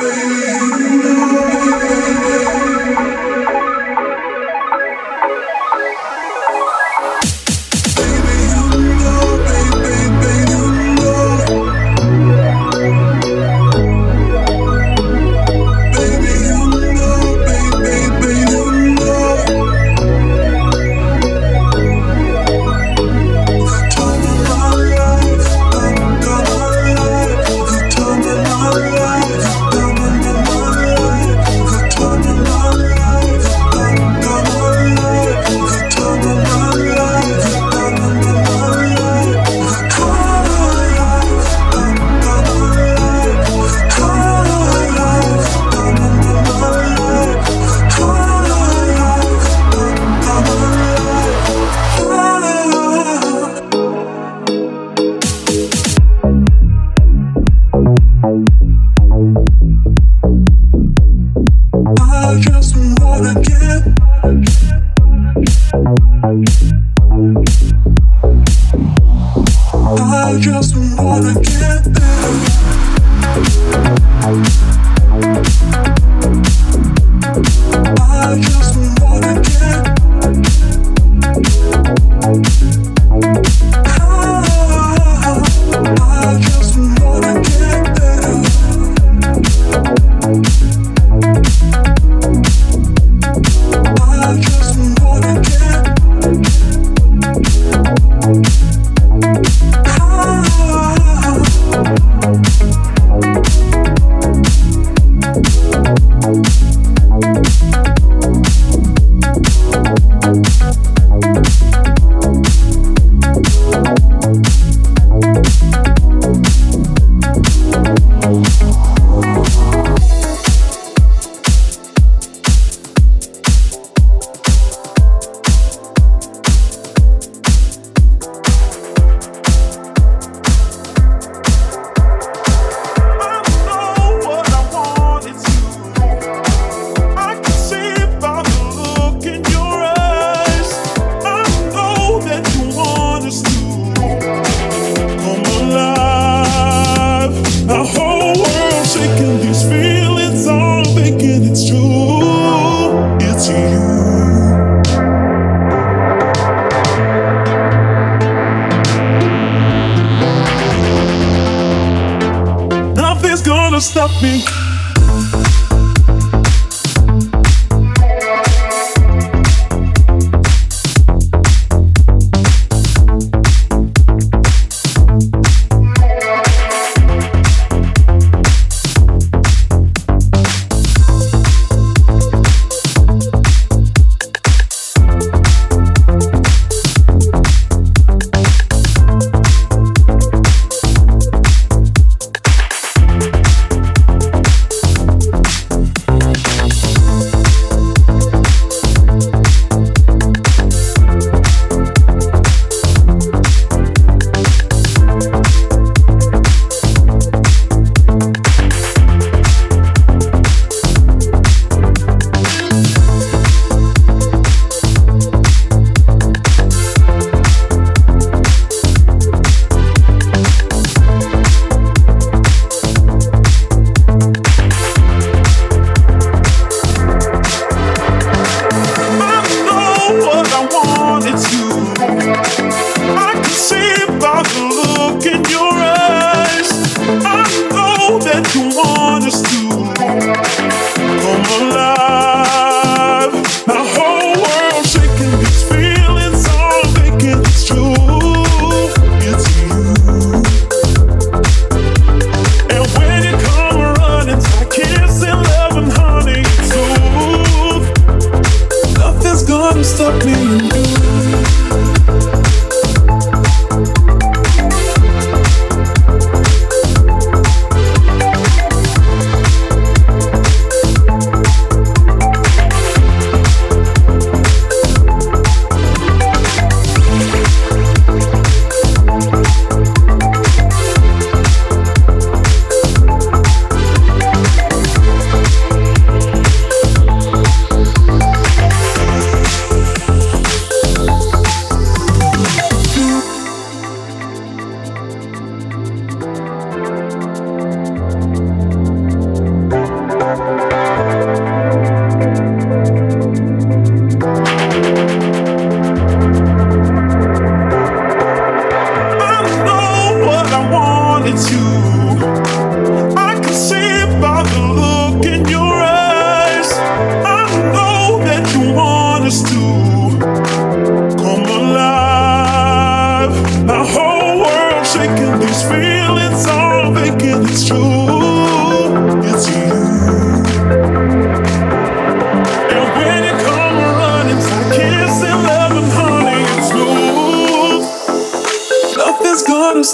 Baby.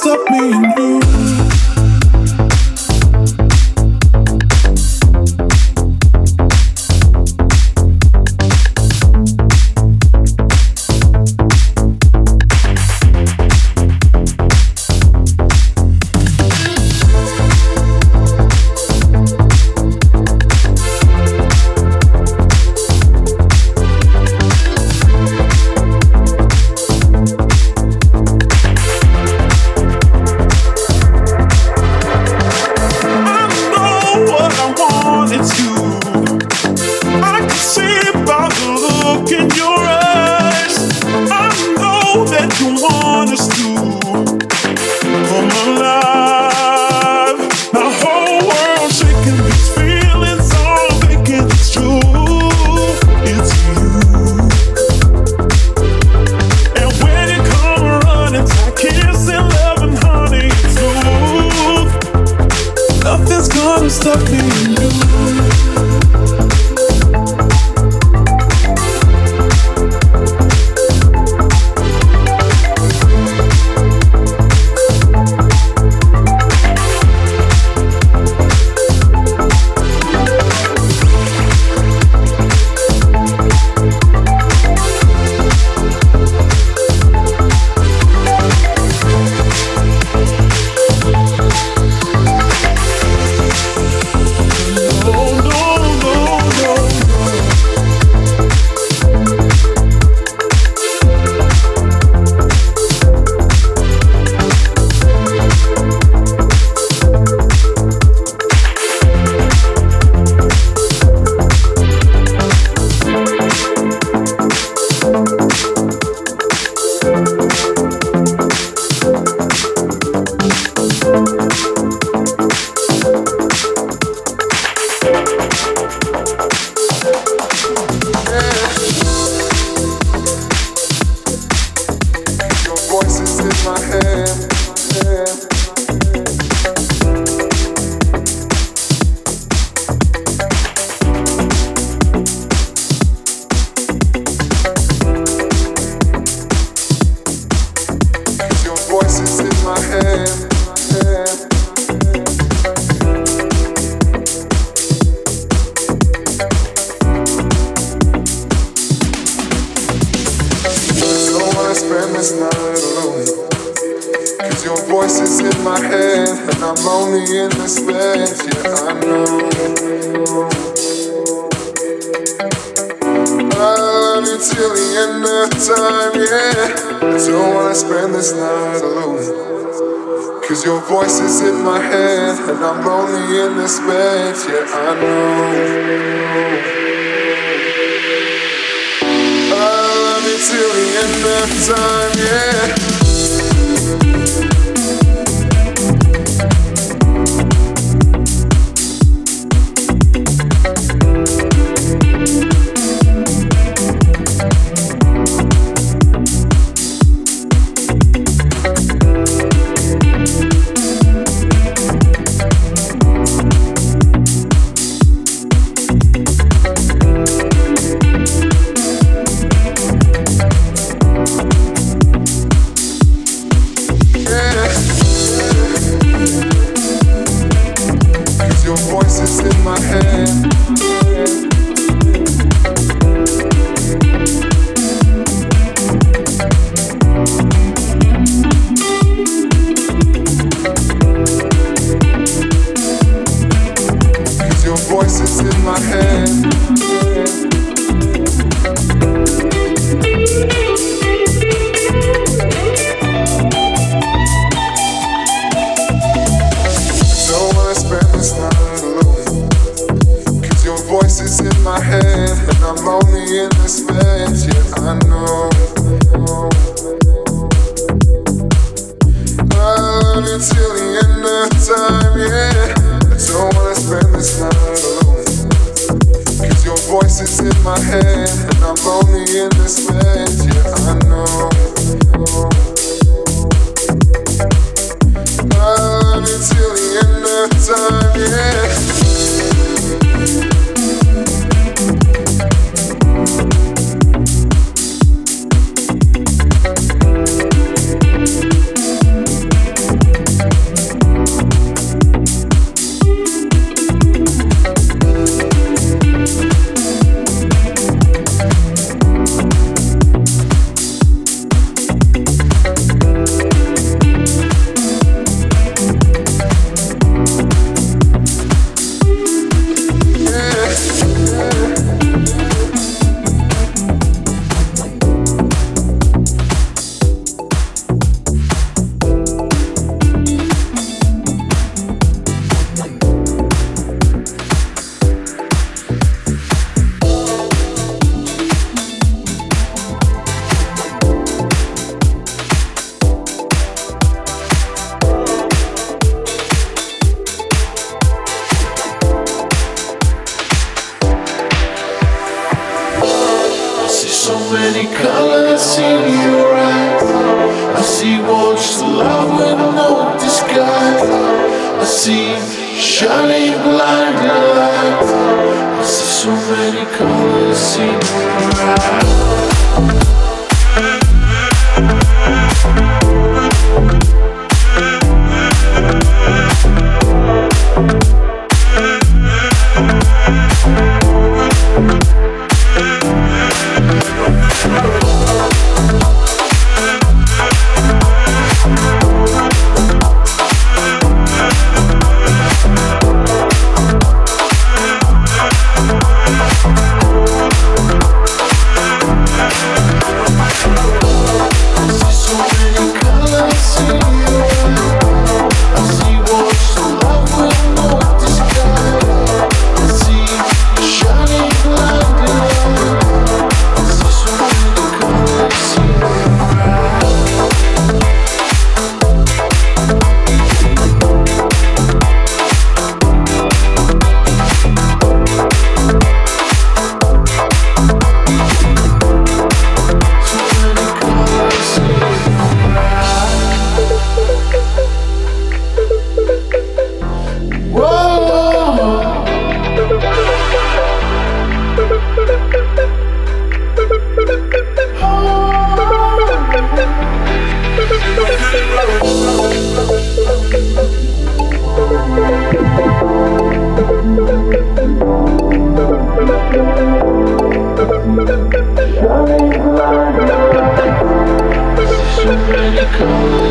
Till the end of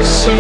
So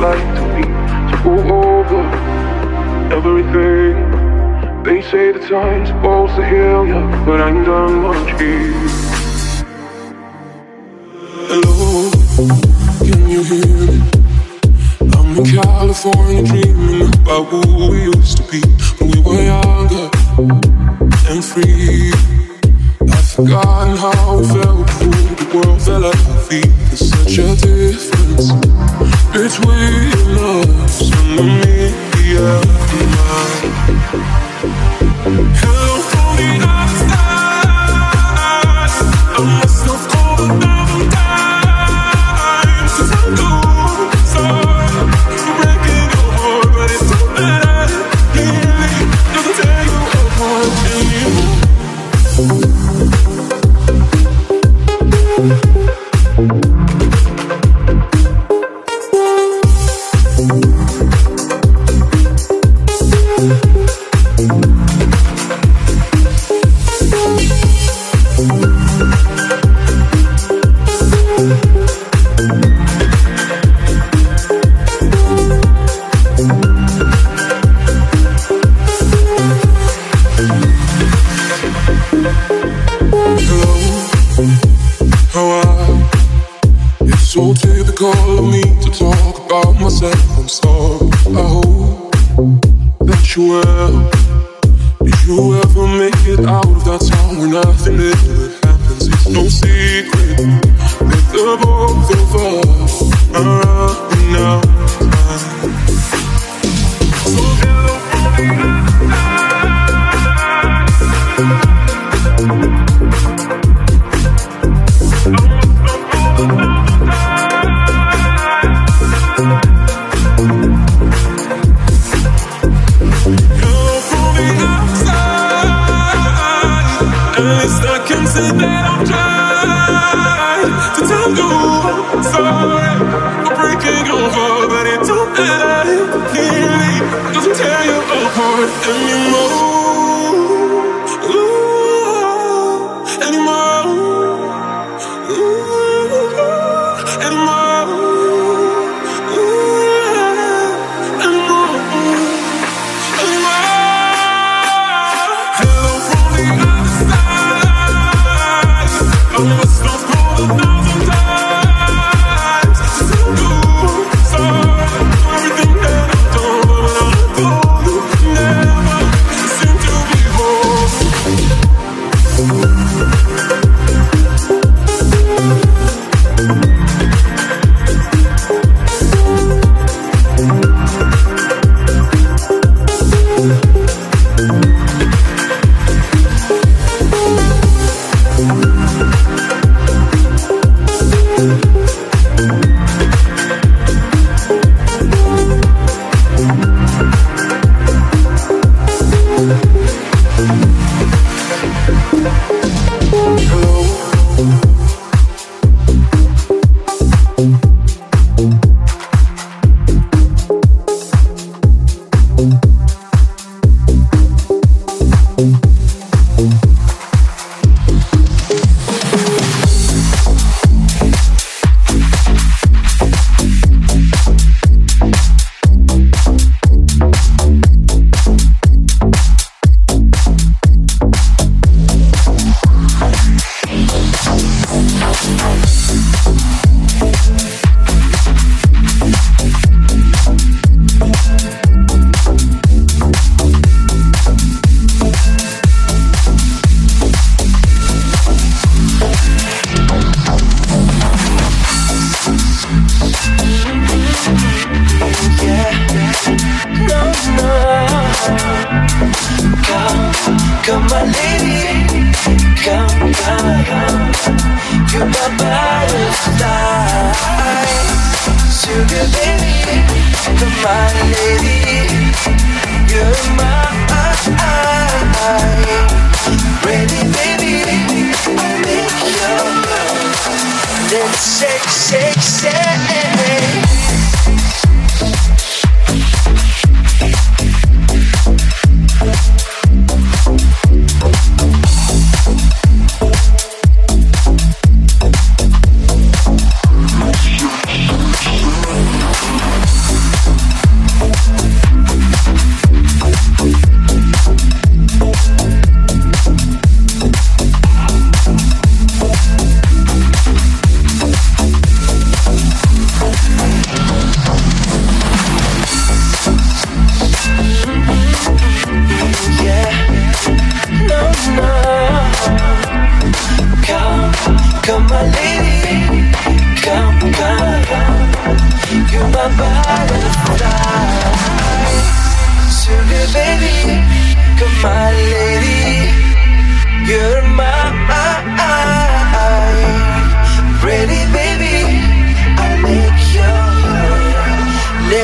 like to be. to go over everything. They say the time's supposed to heal ya, but I ain't done watching. Hello, can you hear me? I'm in California dreaming about who we used to be when we were younger and free. I've forgotten how it felt when the world fell at our feet the difference between us and me, yeah, mine.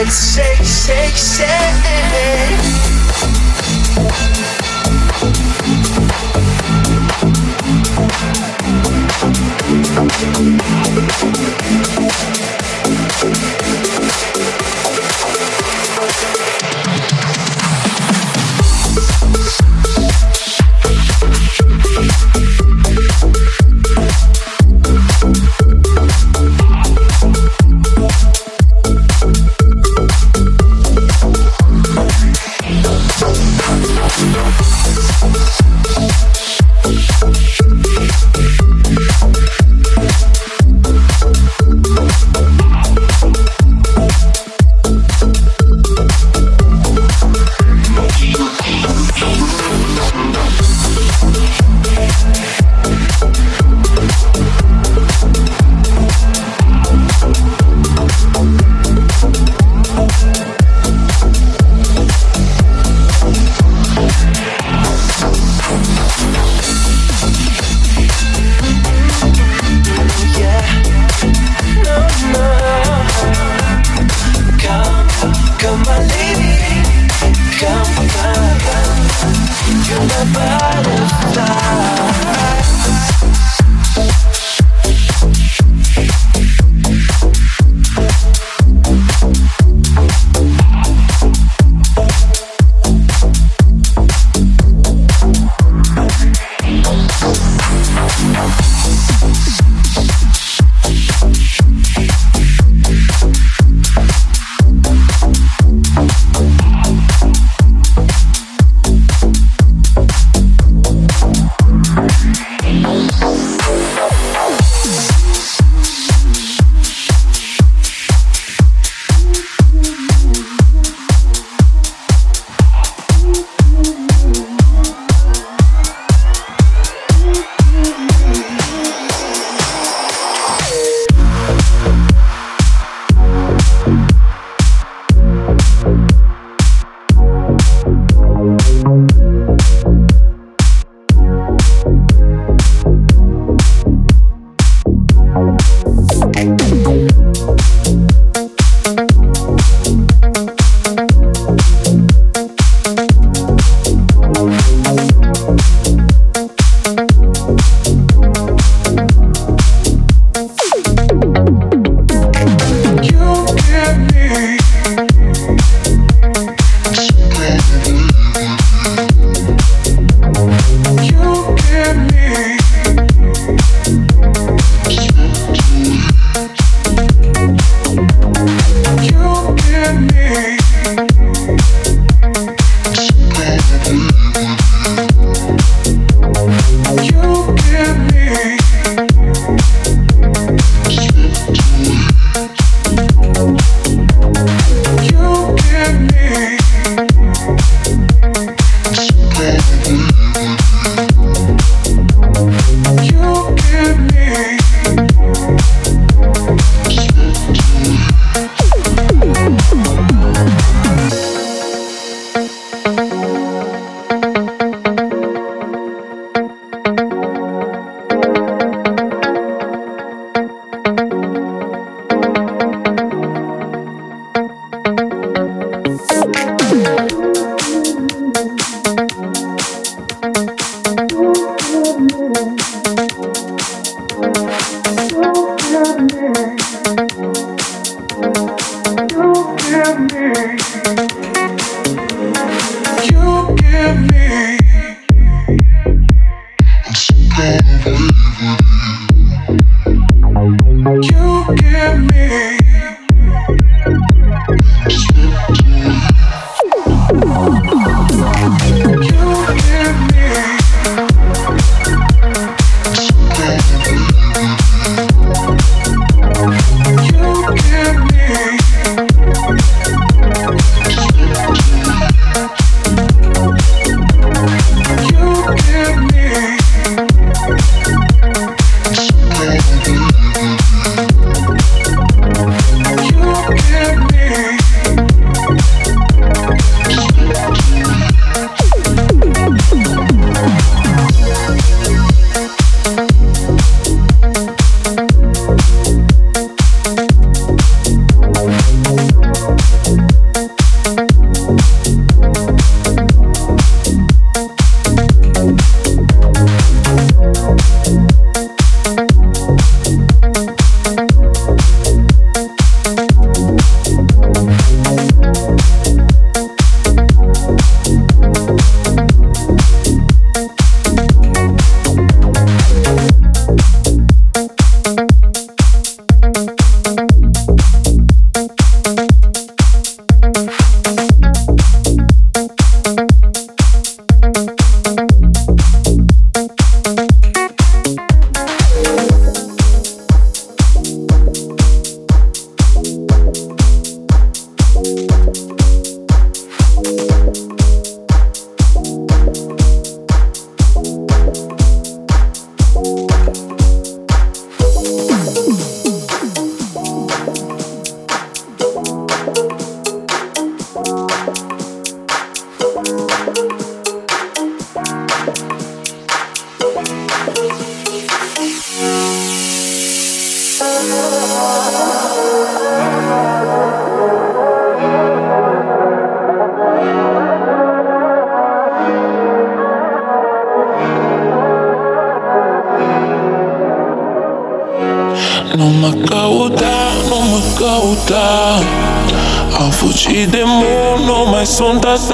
let's shake, shake, shake. us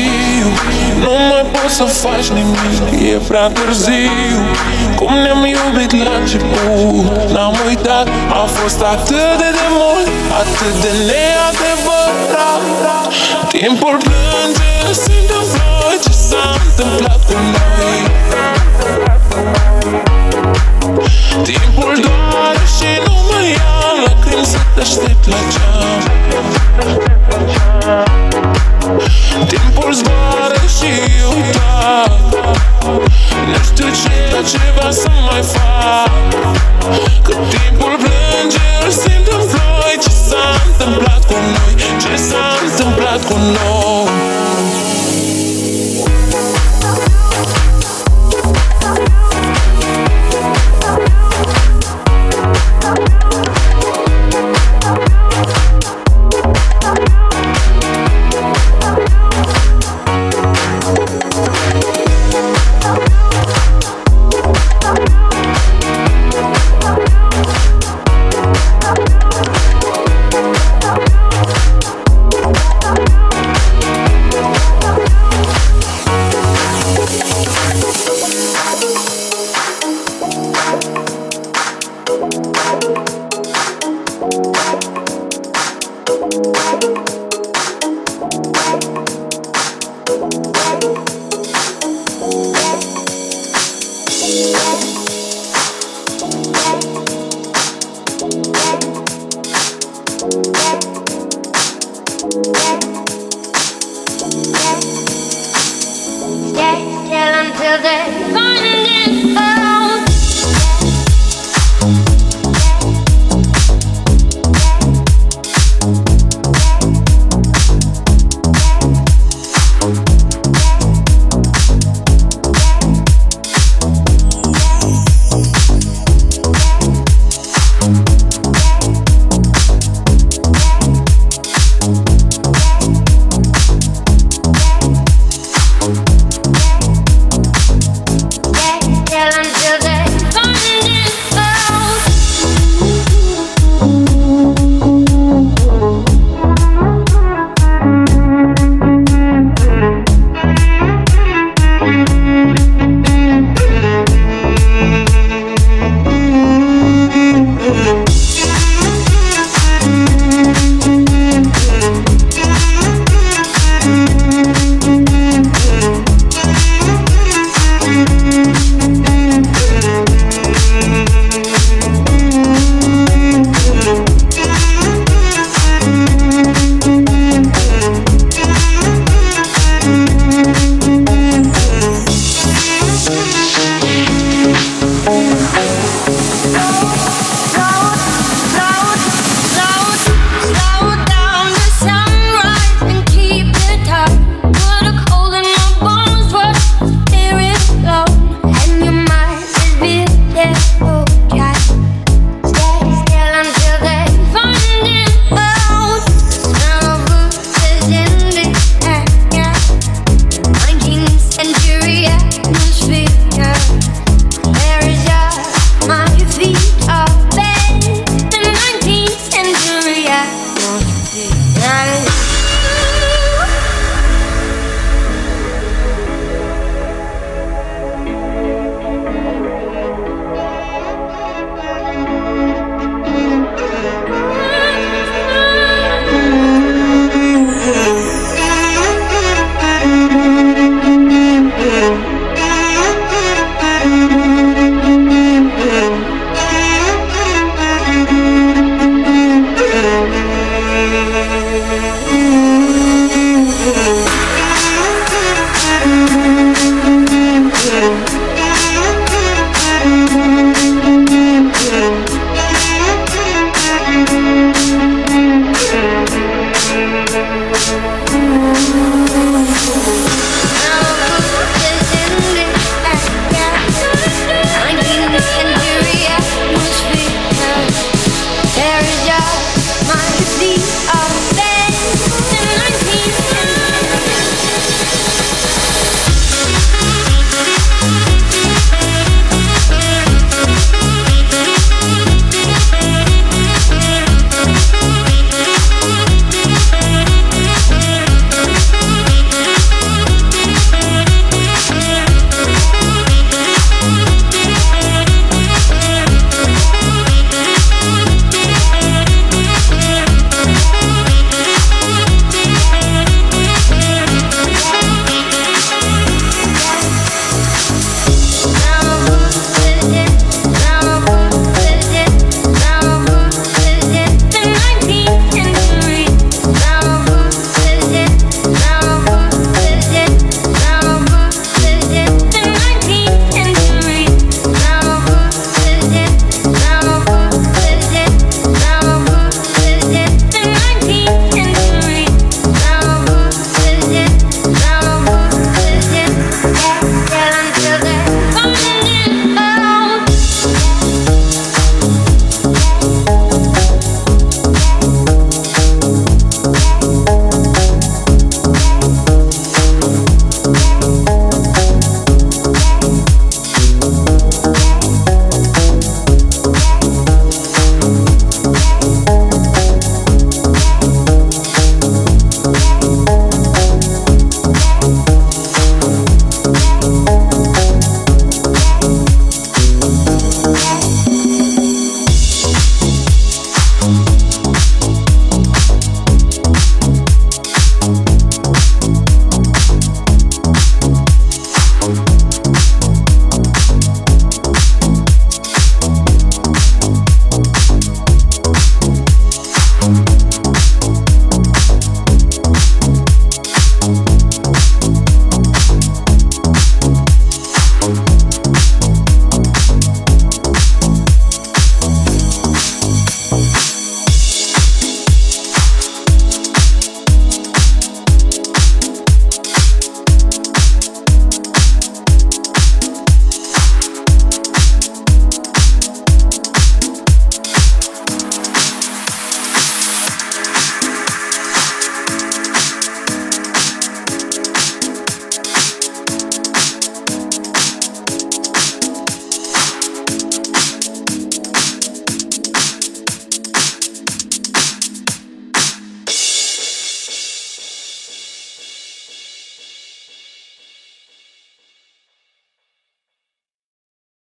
târziu. Nu mai poți să faci nimic, e prea târziu. Cum ne-am iubit la început N-am uitat, a fost atât de demult Atât de neadevărat. Timpul plânge, se întâmplă ce s-a întâmplat cu noi. Timpul doar și nu mai ia lacrimi să te aștept la ceas Timpul zboară și eu tac Nu știu ceea ce va să mai fac. Când timpul plânge, îl simt în flori. Ce s-a întâmplat cu noi, ce s-a întâmplat cu noi?